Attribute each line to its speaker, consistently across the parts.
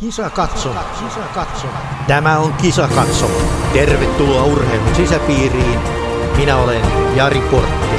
Speaker 1: Kisa katso. Kisa katso. Tämä on Kisa katso. Tervetuloa urheilun sisäpiiriin. Minä olen Jari Portti.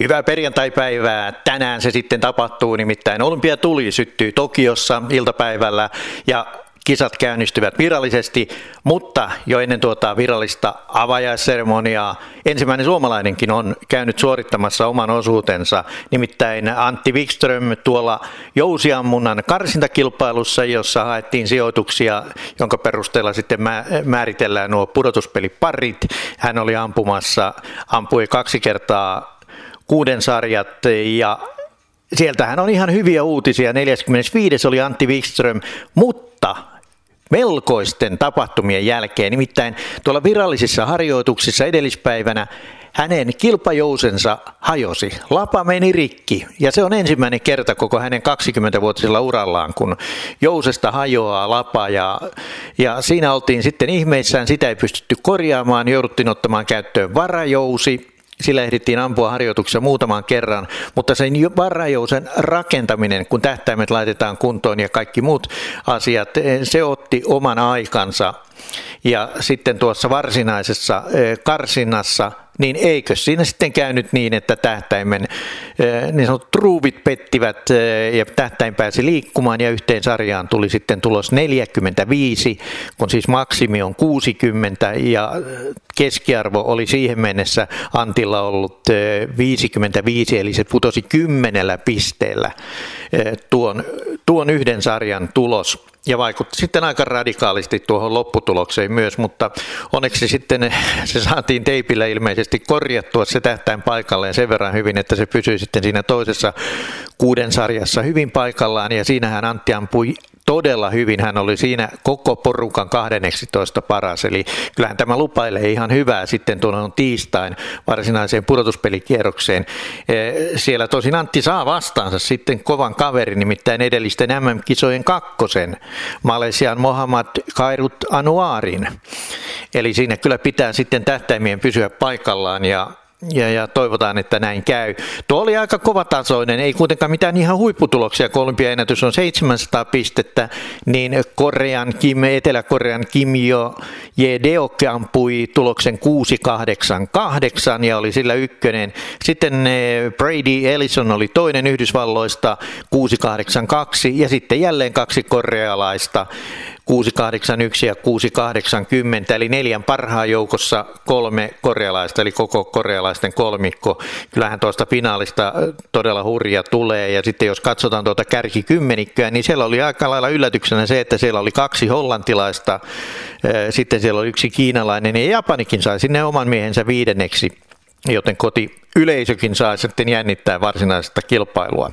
Speaker 1: Hyvää perjantaipäivää. Tänään se sitten tapahtuu, nimittäin Olympia tuli syttyy Tokiossa iltapäivällä ja kisat käynnistyvät virallisesti, mutta jo ennen tuota virallista avajaisseremoniaa ensimmäinen suomalainenkin on käynyt suorittamassa oman osuutensa, nimittäin Antti Wikström tuolla jousiammunnan karsintakilpailussa, jossa haettiin sijoituksia, jonka perusteella sitten määritellään nuo pudotuspeliparit. Hän oli ampumassa, ampui kaksi kertaa kuuden sarjat ja sieltähän on ihan hyviä uutisia. 45. oli Antti Wikström, mutta melkoisten tapahtumien jälkeen. Nimittäin tuolla virallisissa harjoituksissa edellispäivänä hänen kilpajousensa hajosi. Lapa meni rikki. Ja se on ensimmäinen kerta koko hänen 20-vuotisella urallaan, kun jousesta hajoaa lapa. Ja, ja siinä oltiin sitten ihmeissään, sitä ei pystytty korjaamaan, jouduttiin ottamaan käyttöön varajousi, sillä ehdittiin ampua harjoituksessa muutaman kerran, mutta sen varajousen rakentaminen, kun tähtäimet laitetaan kuntoon ja kaikki muut asiat, eh, se otti oman aikansa. Ja sitten tuossa varsinaisessa eh, karsinnassa niin eikö siinä sitten käynyt niin, että tähtäimen niin sanotut ruuvit pettivät ja tähtäin pääsi liikkumaan ja yhteen sarjaan tuli sitten tulos 45, kun siis maksimi on 60 ja keskiarvo oli siihen mennessä Antilla ollut 55, eli se putosi kymmenellä pisteellä tuon, tuon yhden sarjan tulos ja vaikutti sitten aika radikaalisti tuohon lopputulokseen myös, mutta onneksi sitten se saatiin teipillä ilmeisesti korjattua se tähtäin paikalleen sen verran hyvin, että se pysyi sitten siinä toisessa kuuden sarjassa hyvin paikallaan. Ja siinähän Antti ampui todella hyvin. Hän oli siinä koko porukan 12 paras, eli kyllähän tämä lupailee ihan hyvää sitten tuon tiistain varsinaiseen pudotuspelikierrokseen. Eh, siellä tosin Antti saa vastaansa sitten kovan kaverin, nimittäin edellisten MM-kisojen kakkosen, Malesian Mohammad Kairut Anuarin. Eli siinä kyllä pitää sitten tähtäimien pysyä paikallaan ja ja, ja toivotaan, että näin käy. Tuo oli aika kovatasoinen, ei kuitenkaan mitään ihan huipputuloksia, kun olympiaennätys on 700 pistettä, niin Korean Kim, Etelä-Korean Kim Jo Deok ampui tuloksen 688 ja oli sillä ykkönen. Sitten eh, Brady Ellison oli toinen Yhdysvalloista 682 ja sitten jälleen kaksi korealaista 681 ja 680, eli neljän parhaan joukossa kolme korealaista, eli koko korealaisten kolmikko. Kyllähän tuosta finaalista todella hurja tulee, ja sitten jos katsotaan tuota kärkikymmenikköä, niin siellä oli aika lailla yllätyksenä se, että siellä oli kaksi hollantilaista, sitten siellä oli yksi kiinalainen, ja Japanikin sai sinne oman miehensä viidenneksi, joten koti yleisökin saa sitten jännittää varsinaista kilpailua.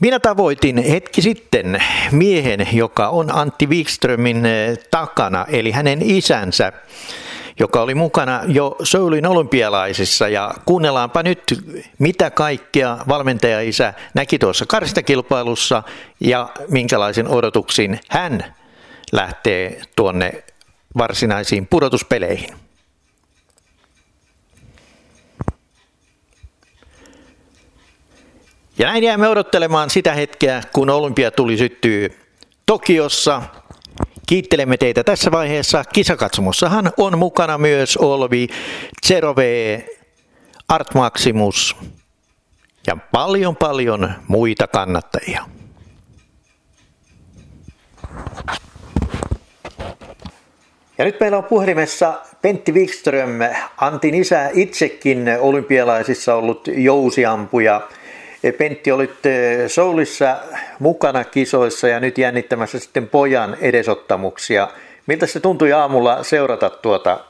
Speaker 1: Minä tavoitin hetki sitten miehen, joka on Antti Wikströmin eh, takana, eli hänen isänsä, joka oli mukana jo Soulin olympialaisissa. Ja kuunnellaanpa nyt, mitä kaikkea valmentaja-isä näki tuossa karstakilpailussa ja minkälaisen odotuksin hän lähtee tuonne varsinaisiin pudotuspeleihin. Ja näin jäämme odottelemaan sitä hetkeä, kun olympia tuli syttyy Tokiossa. Kiittelemme teitä tässä vaiheessa. Kisakatsomossahan on mukana myös Olvi, Zerove, Art Maximus ja paljon paljon muita kannattajia. Ja nyt meillä on puhelimessa Pentti Wikström, Antin isä itsekin olympialaisissa ollut jousiampuja – Pentti, olit eh, Soulissa mukana kisoissa ja nyt jännittämässä sitten pojan edesottamuksia. Miltä se tuntui aamulla seurata tuota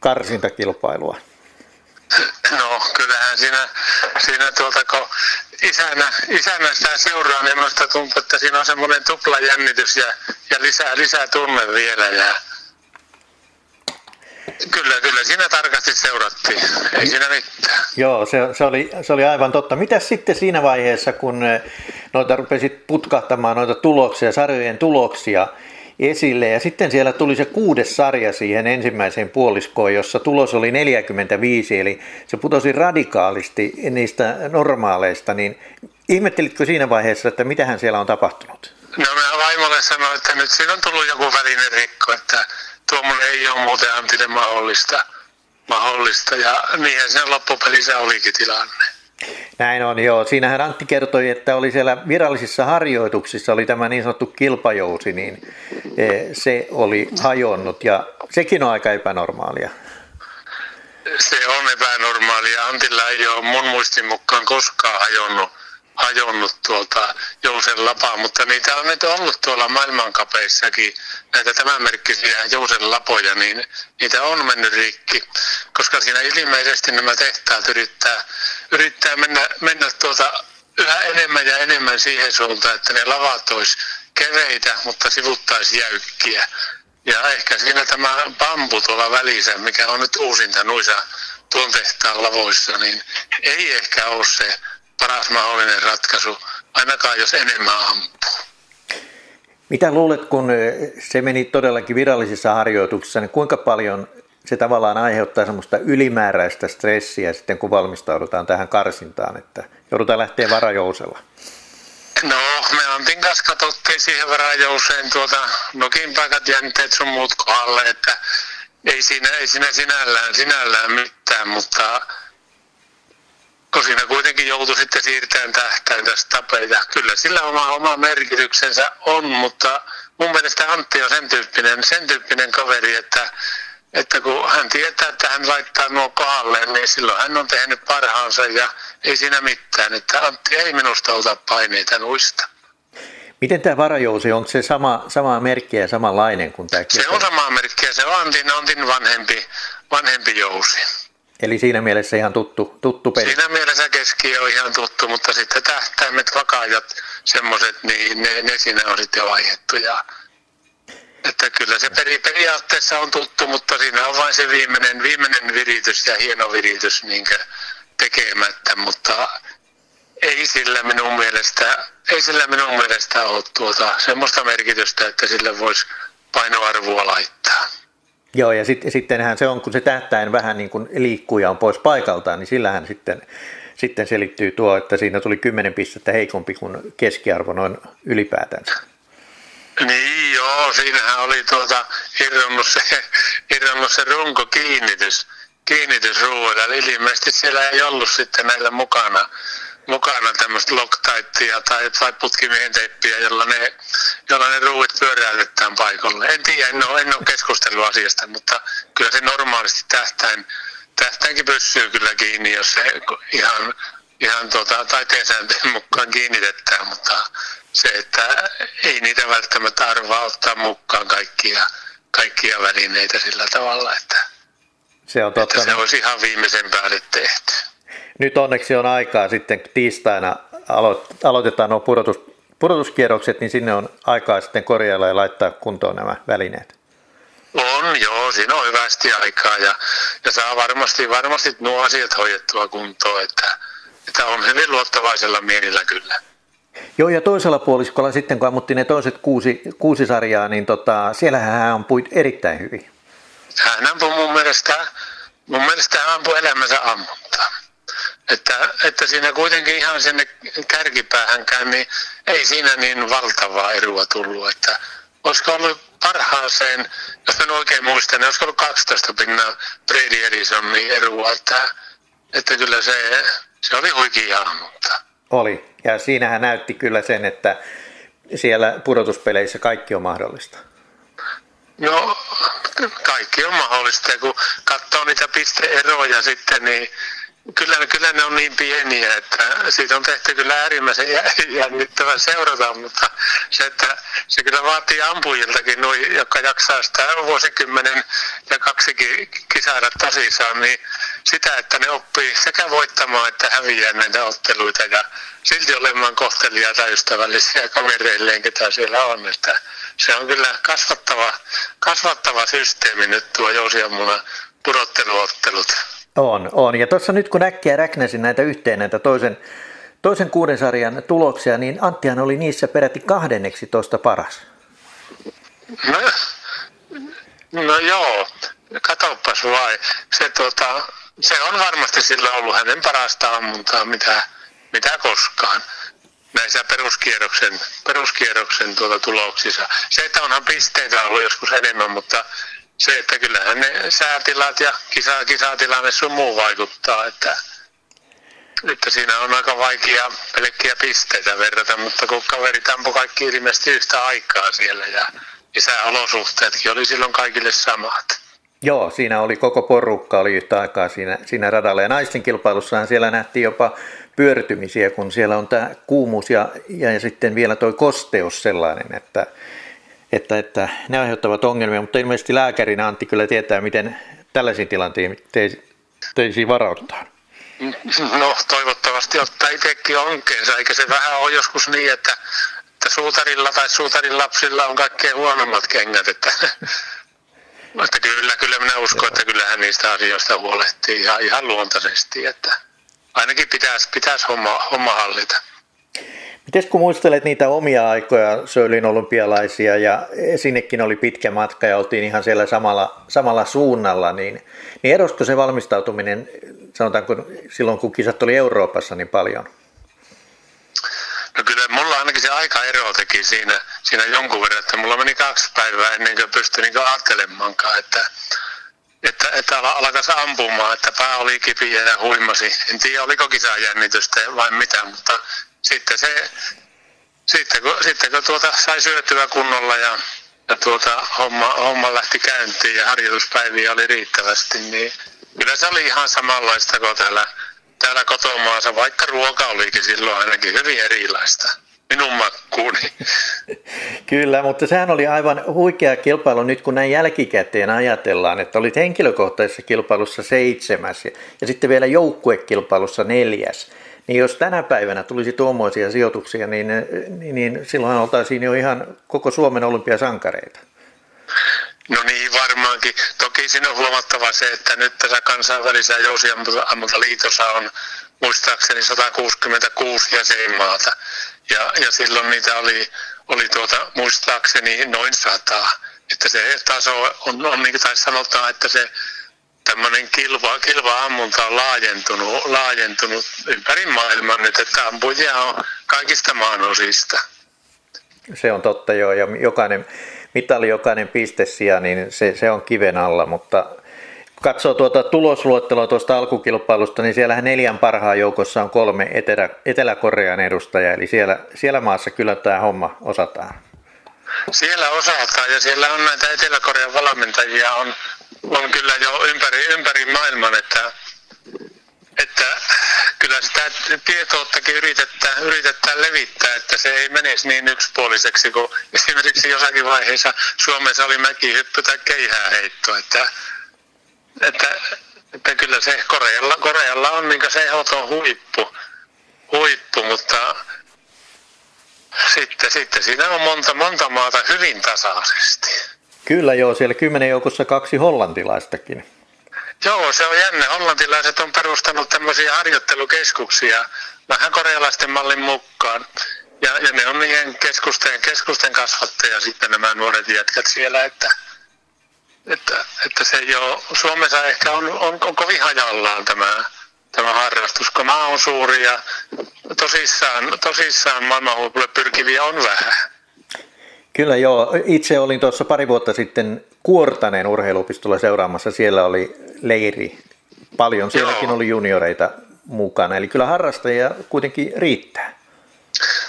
Speaker 1: karsintakilpailua?
Speaker 2: No kyllähän siinä, siinä tuolta kun isänä, isänä sitä seuraa, niin minusta tuntuu, että siinä on semmoinen tupla jännitys ja, ja lisää, lisää tunne vielä. Ja, Kyllä, kyllä. Siinä tarkasti seurattiin. Ei siinä mitään.
Speaker 1: Joo, se, se, oli, se oli aivan totta. Mitä sitten siinä vaiheessa, kun eh, noita rupesit putkahtamaan noita tuloksia, sarjojen tuloksia, esille. Ja sitten siellä tuli se kuudes sarja siihen ensimmäiseen puoliskoon, jossa tulos oli 45, eli se putosi radikaalisti niistä normaaleista. Niin ihmettelitkö siinä vaiheessa, että mitähän siellä on tapahtunut?
Speaker 2: No mä vaimolle sanoin, että nyt siinä on tullut joku välinen rikko, että tuommoinen ei ole muuten Antille mahdollista. mahdollista. Ja niinhän siinä loppupelissä olikin tilanne.
Speaker 1: Näin on, joo. Siinähän Antti kertoi, että oli siellä virallisissa harjoituksissa, oli tämä niin sanottu kilpajousi, niin eh, se oli hajonnut ja sekin on aika epänormaalia.
Speaker 2: Se on epänormaalia. Antilla ei ole mun muistin mukaan koskaan hajonnut hajonnut tuolta Jousen lapaa, mutta niitä on nyt ollut tuolla maailmankapeissakin, näitä tämänmerkkisiä Jousen lapoja, niin niitä on mennyt rikki, koska siinä ilmeisesti nämä tehtaat yrittää, yrittää mennä, mennä tuota yhä enemmän ja enemmän siihen suuntaan, että ne lavat olisi keveitä, mutta sivuttaisi jäykkiä. Ja ehkä siinä tämä bambu tuolla välissä, mikä on nyt uusinta noissa tuon tehtaan lavoissa, niin ei ehkä ole se paras mahdollinen ratkaisu, ainakaan jos enemmän ampuu.
Speaker 1: Mitä luulet, kun se meni todellakin virallisissa harjoituksissa, niin kuinka paljon se tavallaan aiheuttaa semmoista ylimääräistä stressiä sitten, kun valmistaudutaan tähän karsintaan, että joudutaan lähteä varajousella?
Speaker 2: No, me Antin kanssa katsottiin siihen varajouseen tuota nokin paikat jänteet sun muut kohdalle, että ei siinä, ei siinä sinällään, sinällään mitään, mutta kun siinä kuitenkin joutui sitten siirtämään tähtäin tästä tapeita. Kyllä sillä oma, oma merkityksensä on, mutta mun mielestä Antti on sen tyyppinen, sen tyyppinen kaveri, että, että kun hän tietää, että hän laittaa nuo kohdalleen, niin silloin hän on tehnyt parhaansa ja ei siinä mitään. Että Antti ei minusta ota paineita nuista.
Speaker 1: Miten tämä varajousi, onko se sama, sama merkki ja samanlainen kuin tämä?
Speaker 2: Se on sama merkki ja se on Antin, Antin vanhempi, vanhempi jousi.
Speaker 1: Eli siinä mielessä ihan tuttu, tuttu peli.
Speaker 2: Siinä mielessä keski on ihan tuttu, mutta sitten tähtäimet, vakaajat, semmoiset, niin ne, ne siinä on sitten vaihdettu. Ja, että kyllä se peri, periaatteessa on tuttu, mutta siinä on vain se viimeinen, viimeinen viritys ja hieno viritys niin tekemättä, mutta ei sillä minun mielestä, ei sillä minun mielestä ole tuota, semmoista merkitystä, että sille voisi painoarvoa laittaa.
Speaker 1: Joo, ja sit, sittenhän se on, kun se tähtäin vähän niin kuin liikkuu ja on pois paikaltaan, niin sillähän sitten, sitten selittyy tuo, että siinä tuli 10 pistettä heikompi kuin keskiarvo noin ylipäätänsä.
Speaker 2: Niin joo, siinähän oli tuota irronnut se, se runko kiinnitys, kiinnitysruuilla. Eli ilmeisesti siellä ei ollut sitten näillä mukana mukana tämmöistä loktaittia tai, tai putkimiehen teippiä, jolla ne, jolla ne ruuvit pyöräytetään paikalle. En tiedä, en ole, en ole keskustellut asiasta, mutta kyllä se normaalisti tähtäin, tähtäinkin pysyy kyllä kiinni, jos se ihan, ihan tuota, taiteen sääntöjen mukaan kiinnitetään, mutta se, että ei niitä välttämättä arvaa ottaa mukaan kaikkia, kaikkia välineitä sillä tavalla, että
Speaker 1: se, on totta.
Speaker 2: että se olisi ihan viimeisen päälle tehty
Speaker 1: nyt onneksi on aikaa sitten tiistaina aloitetaan nuo pudotus, pudotuskierrokset, niin sinne on aikaa sitten korjailla ja laittaa kuntoon nämä välineet.
Speaker 2: On, joo, siinä on hyvästi aikaa ja, ja saa varmasti, varmasti nuo asiat hoidettua kuntoon, että, että on hyvin luottavaisella mielillä kyllä.
Speaker 1: Joo, ja toisella puoliskolla sitten, kun ammuttiin ne toiset kuusi, kuusi sarjaa, niin tota, siellähän hän ampui erittäin hyvin.
Speaker 2: Hän ampui mun mielestä, mun mielestä hän ampui elämänsä ammuntaa. Että, että siinä kuitenkin ihan sinne kärkipäähänkään, niin ei siinä niin valtavaa eroa tullut. Että olisiko ollut parhaaseen, jos en oikein muista, niin olisiko ollut 12 pinnaa Brady Edisonin eroa, että, että kyllä se, se oli huikea mutta.
Speaker 1: Oli, ja siinähän näytti kyllä sen, että siellä pudotuspeleissä kaikki on mahdollista.
Speaker 2: No, kaikki on mahdollista, kun katsoo niitä pisteeroja sitten, niin Kyllä, kyllä ne on niin pieniä, että siitä on tehty kyllä äärimmäisen jännittävän seurata, mutta se, että se kyllä vaatii ampujiltakin, noi, jotka jaksaa sitä vuosikymmenen ja kaksi kisailla tosissaan, niin sitä, että ne oppii sekä voittamaan että häviää näitä otteluita ja silti olemaan kohteliaita ja ystävällisiä kavereilleen, ketä siellä on. Että se on kyllä kasvattava, kasvattava systeemi nyt tuo Jousiamuna pudotteluottelut.
Speaker 1: On, on. Ja tuossa nyt kun äkkiä räknäsin näitä yhteen, näitä toisen, toisen kuuden sarjan tuloksia, niin Anttihan oli niissä peräti kahdenneksi tuosta paras.
Speaker 2: No, no joo, katoppas vai. Se, tuota, se on varmasti sillä ollut hänen parasta ammuntaa, mitä, mitä koskaan näissä peruskierroksen, peruskierroksen tuota tuloksissa. Se, että onhan pisteitä ollut joskus enemmän, mutta se, että kyllähän ne säätilat ja kisa, kisatilanne sun muu vaikuttaa, että, että siinä on aika vaikea pelkkiä pisteitä verrata, mutta kun kaveri tampo kaikki ilmeisesti yhtä aikaa siellä ja sääolosuhteetkin oli silloin kaikille samat.
Speaker 1: Joo, siinä oli koko porukka oli yhtä aikaa siinä, siinä radalla ja naisten kilpailussahan siellä nähtiin jopa pyörtymisiä, kun siellä on tämä kuumuus ja, ja, sitten vielä tuo kosteus sellainen, että, että, että ne aiheuttavat ongelmia, mutta ilmeisesti lääkärinä Antti kyllä tietää, miten tällaisiin tilanteisiin varaudutaan.
Speaker 2: No toivottavasti ottaa itsekin onkeensa, eikä se vähän ole joskus niin, että, että suutarilla tai suutarin lapsilla on kaikkein huonommat kengät, että, että kyllä, kyllä minä uskon, että kyllähän niistä asioista huolehtii ihan, ihan luontaisesti, että ainakin pitäisi, pitäisi homma, homma hallita.
Speaker 1: Miten kun muistelet niitä omia aikoja Söylin olympialaisia ja sinnekin oli pitkä matka ja oltiin ihan siellä samalla, samalla suunnalla, niin, niin erosko se valmistautuminen, sanotaanko silloin kun kisat oli Euroopassa niin paljon?
Speaker 2: No kyllä mulla ainakin se aika ero teki siinä, siinä jonkun verran, että mulla meni kaksi päivää ennen kuin pystyi niin ajattelemaankaan, että, että, että alkaisi ampumaan, että pää oli kipiä ja huimasi. En tiedä oliko kisajännitystä vai mitä, mutta sitten se, sitten kun, sitten kun tuota sai syötyä kunnolla ja, ja tuota, homma, homma lähti käyntiin ja harjoituspäiviä oli riittävästi, niin kyllä se oli ihan samanlaista kuin täällä, täällä kotomaassa, vaikka ruoka olikin silloin ainakin hyvin erilaista minun makkuuni.
Speaker 1: Kyllä, mutta sehän oli aivan huikea kilpailu nyt, kun näin jälkikäteen ajatellaan, että olit henkilökohtaisessa kilpailussa seitsemäs ja, ja sitten vielä joukkuekilpailussa neljäs. Niin jos tänä päivänä tulisi tuommoisia sijoituksia, niin, niin, niin silloin oltaisiin jo ihan koko Suomen olympiasankareita.
Speaker 2: No niin, varmaankin. Toki siinä on huomattava se, että nyt tässä kansainvälisessä jousiammuntaliitossa on muistaakseni 166 jäsenmaata. Ja, ja silloin niitä oli, oli tuota, muistaakseni noin sata. Että se taso on, on niin kuin sanotaan, että se tämmöinen kilva, kilva-ammunta on laajentunut, laajentunut ympäri maailman nyt, että ampujia on kaikista maanosista.
Speaker 1: Se on totta joo, ja jokainen mitali, jokainen pistesija, niin se, se on kiven alla, mutta katsoo tuota tulosluettelua tuosta alkukilpailusta, niin siellähän neljän parhaan joukossa on kolme Etelä, Etelä-Korean edustajaa, eli siellä, siellä maassa kyllä tämä homma osataan.
Speaker 2: Siellä osataan ja siellä on näitä Etelä-Korean valmentajia on, on kyllä jo ympäri, ympäri maailman, että, että kyllä sitä tietouttakin yritetään, yritetään levittää, että se ei menisi niin yksipuoliseksi kuin esimerkiksi jossakin vaiheessa Suomessa oli mäkihyppy tai keihääheitto, että että, että kyllä se Korealla, Korealla on niin se ehdoton huippu, huippu, mutta sitten, sitten siinä on monta, monta maata hyvin tasaisesti.
Speaker 1: Kyllä joo, siellä kymmenen joukossa kaksi hollantilaistakin.
Speaker 2: Joo, se on jännä. Hollantilaiset on perustanut tämmöisiä harjoittelukeskuksia vähän korealaisten mallin mukaan. Ja, ja ne on niiden keskusten, keskusten kasvattaja sitten nämä nuoret jätkät siellä, että, että, että se jo Suomessa ehkä on, on, on kovin hajallaan tämä, tämä harrastus, kun maa on suuri ja tosissaan, tosissaan maailmanhuipulle pyrkiviä on vähän.
Speaker 1: Kyllä joo. Itse olin tuossa pari vuotta sitten Kuortaneen urheilupistolla seuraamassa. Siellä oli leiri paljon. Sielläkin oli junioreita mukana. Eli kyllä harrastajia kuitenkin riittää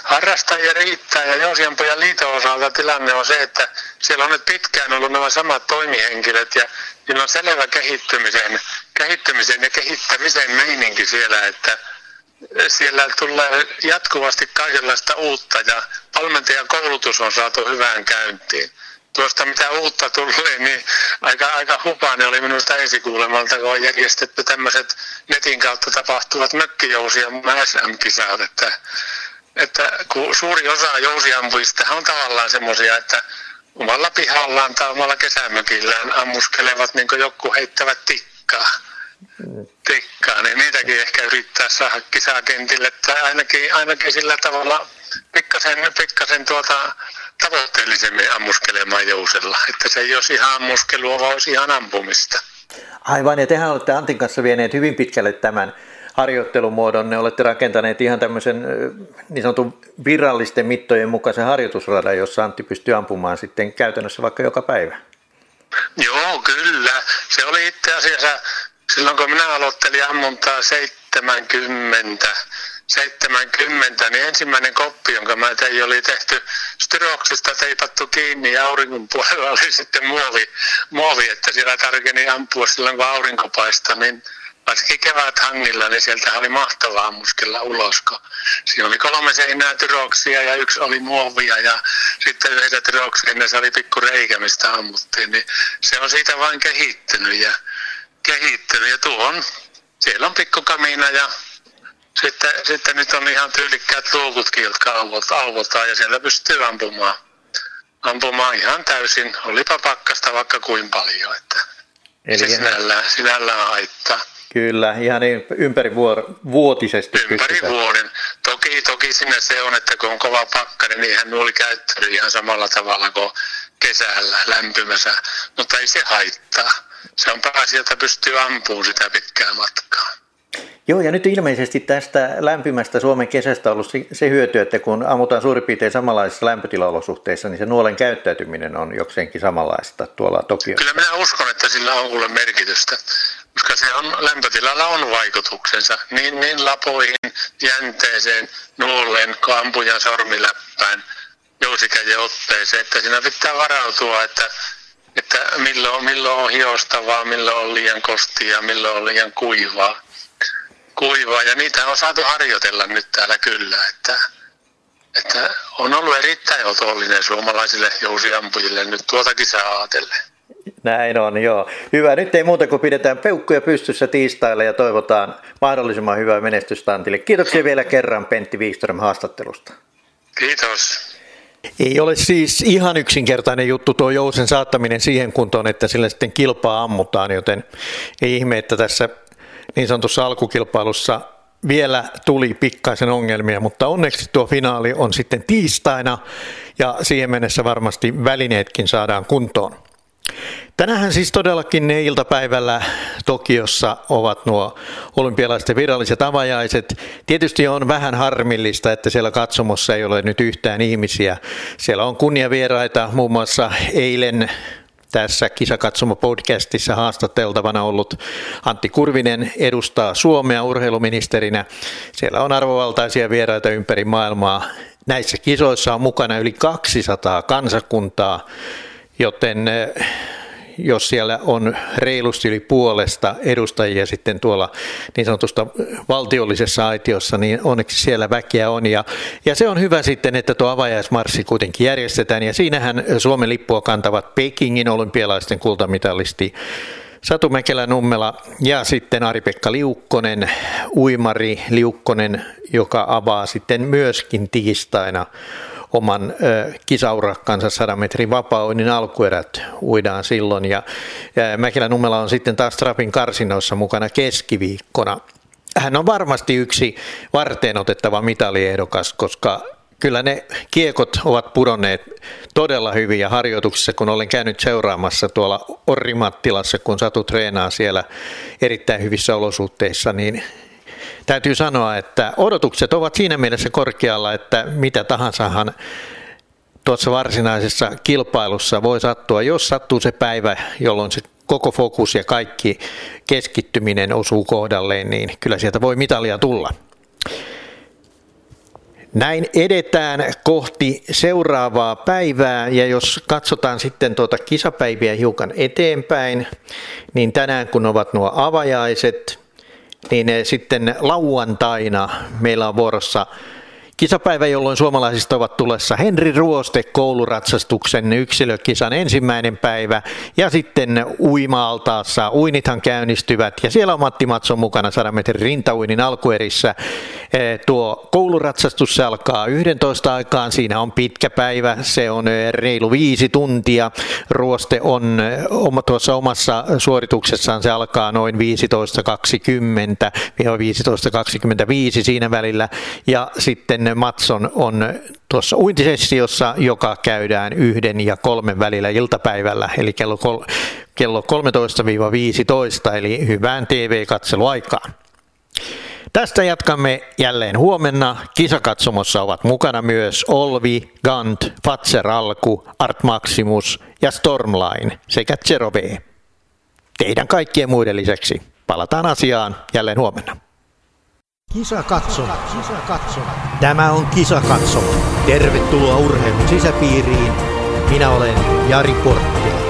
Speaker 2: harrastajia riittää ja Joosianpojan liiton osalta tilanne on se, että siellä on nyt pitkään ollut nämä samat toimihenkilöt ja niillä on selvä kehittymisen, kehittymisen ja kehittämisen meininki siellä, että siellä tulee jatkuvasti kaikenlaista uutta ja valmentajan koulutus on saatu hyvään käyntiin. Tuosta mitä uutta tulee, niin aika, aika hupainen oli minusta esikuulemalta, kun on järjestetty tämmöiset netin kautta tapahtuvat mökkijousia SM-kisat, että että kun suuri osa jousiampujista on tavallaan semmoisia, että omalla pihallaan tai omalla kesämökillään ammuskelevat niin kuin joku heittävät tikkaa. Tikkaa, niin niitäkin ehkä yrittää saada kisakentille tai ainakin, ainakin sillä tavalla pikkasen, pikkasen tuota, tavoitteellisemmin ammuskelemaan jousella. Että se ei olisi ihan ammuskelua, vaan olisi ihan ampumista.
Speaker 1: Aivan, ja tehän olette Antin kanssa vieneet hyvin pitkälle tämän harjoittelumuodon. Ne olette rakentaneet ihan tämmöisen niin sanotun virallisten mittojen mukaisen harjoitusradan, jossa Antti pystyy ampumaan sitten käytännössä vaikka joka päivä.
Speaker 2: Joo, kyllä. Se oli itse asiassa silloin, kun minä aloittelin ammuntaa 70, 70, niin ensimmäinen koppi, jonka mä tein, oli tehty styroksista teipattu kiinni ja auringon puolella oli sitten muovi, muovi että siellä tarkeni ampua silloin, kun aurinko paistoi, niin varsinkin kevät hangilla, niin sieltä oli mahtavaa ammuskella ulos, kun siinä oli kolme seinää tyroksia ja yksi oli muovia ja sitten yhdessä tyroksissa oli pikku reikä, mistä ammuttiin, niin se on siitä vain kehittynyt ja kehittynyt ja tuohon, siellä on pikku kamina ja sitten, sitten nyt on ihan tyylikkäät luukutkin, jotka auvotaan ja siellä pystyy ampumaan, ampumaan ihan täysin. Olipa pakkasta vaikka kuin paljon, että Eli se sinällään, sinällään haittaa.
Speaker 1: Kyllä, ihan niin ympäri vuotisesti
Speaker 2: Ympäri vuoden. Toki, toki sinne se on, että kun on kova pakkanen, niin hän oli käyttänyt ihan samalla tavalla kuin kesällä lämpimässä, mutta ei se haittaa. Se on pääasia, että pystyy ampumaan sitä pitkää matkaa.
Speaker 1: Joo, ja nyt ilmeisesti tästä lämpimästä Suomen kesästä on ollut se hyöty, että kun ammutaan suurin piirtein samanlaisissa lämpötilaolosuhteissa, niin se nuolen käyttäytyminen on jokseenkin samanlaista tuolla Tokiossa.
Speaker 2: Kyllä minä uskon, että sillä on kuule merkitystä, koska se on, lämpötilalla on vaikutuksensa niin, niin lapoihin, jänteeseen, nuoleen, kampujan sormiläppään, jousikäjen otteeseen, että siinä pitää varautua, että että milloin, milloin on hiostavaa, milloin on liian kostia, milloin on liian kuivaa kuivaa ja niitä on saatu harjoitella nyt täällä kyllä, että, että on ollut erittäin otollinen suomalaisille jousiampujille nyt tuota kisaa ajatellen.
Speaker 1: Näin on, joo. Hyvä. Nyt ei muuta kuin pidetään peukkuja pystyssä tiistaille ja toivotaan mahdollisimman hyvää menestystä Antille. Kiitoksia vielä kerran Pentti Wikström haastattelusta.
Speaker 2: Kiitos.
Speaker 1: Ei ole siis ihan yksinkertainen juttu tuo jousen saattaminen siihen kuntoon, että sillä sitten kilpaa ammutaan, joten ei ihme, että tässä niin sanotussa alkukilpailussa vielä tuli pikkaisen ongelmia, mutta onneksi tuo finaali on sitten tiistaina ja siihen mennessä varmasti välineetkin saadaan kuntoon. Tänään siis todellakin ne iltapäivällä Tokiossa ovat nuo olympialaisten viralliset avajaiset. Tietysti on vähän harmillista, että siellä katsomossa ei ole nyt yhtään ihmisiä. Siellä on kunniavieraita, muun muassa eilen tässä Kisakatsomo-podcastissa haastateltavana ollut Antti Kurvinen edustaa Suomea urheiluministerinä. Siellä on arvovaltaisia vieraita ympäri maailmaa. Näissä kisoissa on mukana yli 200 kansakuntaa, joten eh, jos siellä on reilusti yli puolesta edustajia sitten tuolla niin sanotusta valtiollisessa aitiossa, niin onneksi siellä väkeä on. Ja, ja se on hyvä sitten, että tuo avajaismarssi kuitenkin järjestetään. Ja siinähän Suomen lippua kantavat Pekingin olympialaisten kultamitalisti Satu Mäkelä-Nummela ja sitten Ari-Pekka Liukkonen, uimari Liukkonen, joka avaa sitten myöskin tiistaina oman kisaurakkansa 100 metrin vapauinnin alkuerät uidaan silloin. Ja, Mäkelä Nummela on sitten taas Trapin karsinoissa mukana keskiviikkona. Hän on varmasti yksi varteen otettava mitaliehdokas, koska kyllä ne kiekot ovat pudonneet todella hyvin ja harjoituksissa, kun olen käynyt seuraamassa tuolla Orri-Mattilassa, kun Satu treenaa siellä erittäin hyvissä olosuhteissa, niin täytyy sanoa, että odotukset ovat siinä mielessä korkealla, että mitä tahansahan tuossa varsinaisessa kilpailussa voi sattua, jos sattuu se päivä, jolloin se koko fokus ja kaikki keskittyminen osuu kohdalleen, niin kyllä sieltä voi mitalia tulla. Näin edetään kohti seuraavaa päivää ja jos katsotaan sitten tuota kisapäiviä hiukan eteenpäin, niin tänään kun ovat nuo avajaiset, niin eh, sitten lauantaina meillä on vuorossa Kisapäivä, jolloin suomalaisista ovat tulessa Henri Ruoste kouluratsastuksen yksilökisan ensimmäinen päivä. Ja sitten uima-altaassa uinithan käynnistyvät. Ja siellä on Matti Matson mukana 100 metrin rintauinin alkuerissä. Eh, tuo kouluratsastus se alkaa 11 aikaan, siinä on pitkä päivä, se on eh, reilu viisi tuntia. Ruoste on eh, tuossa omassa suorituksessaan, se alkaa noin 15.20 15.25 siinä välillä. Ja sitten Matson on tuossa uintisessiossa, joka käydään yhden ja kolmen välillä iltapäivällä, eli kello, kol- kello 13-15, eli hyvään TV-katseluaikaan. Tästä jatkamme jälleen huomenna. Kisakatsomossa ovat mukana myös Olvi, Gant, Fatser Alku, Art Maximus ja Stormline sekä Zero B. Teidän kaikkien muiden lisäksi palataan asiaan jälleen huomenna.
Speaker 3: Kisa katso. Kisa katso. Tämä on Kisa katso. Tervetuloa urheilun sisäpiiriin. Minä olen Jari Porttila.